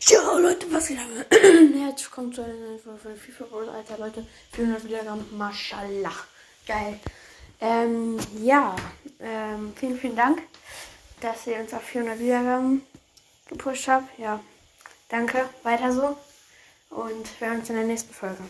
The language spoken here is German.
Ciao Leute, was geht ab? Herzlich willkommen zu einer neuen Folge von FIFA Bros. Alter, Leute, 400 Wiedergaben, mashallah. Geil. Ähm, ja, ähm, vielen, vielen Dank, dass ihr uns auf 400 Wiedergaben gepusht habt. Ja, danke, weiter so. Und wir hören uns in der nächsten Folge.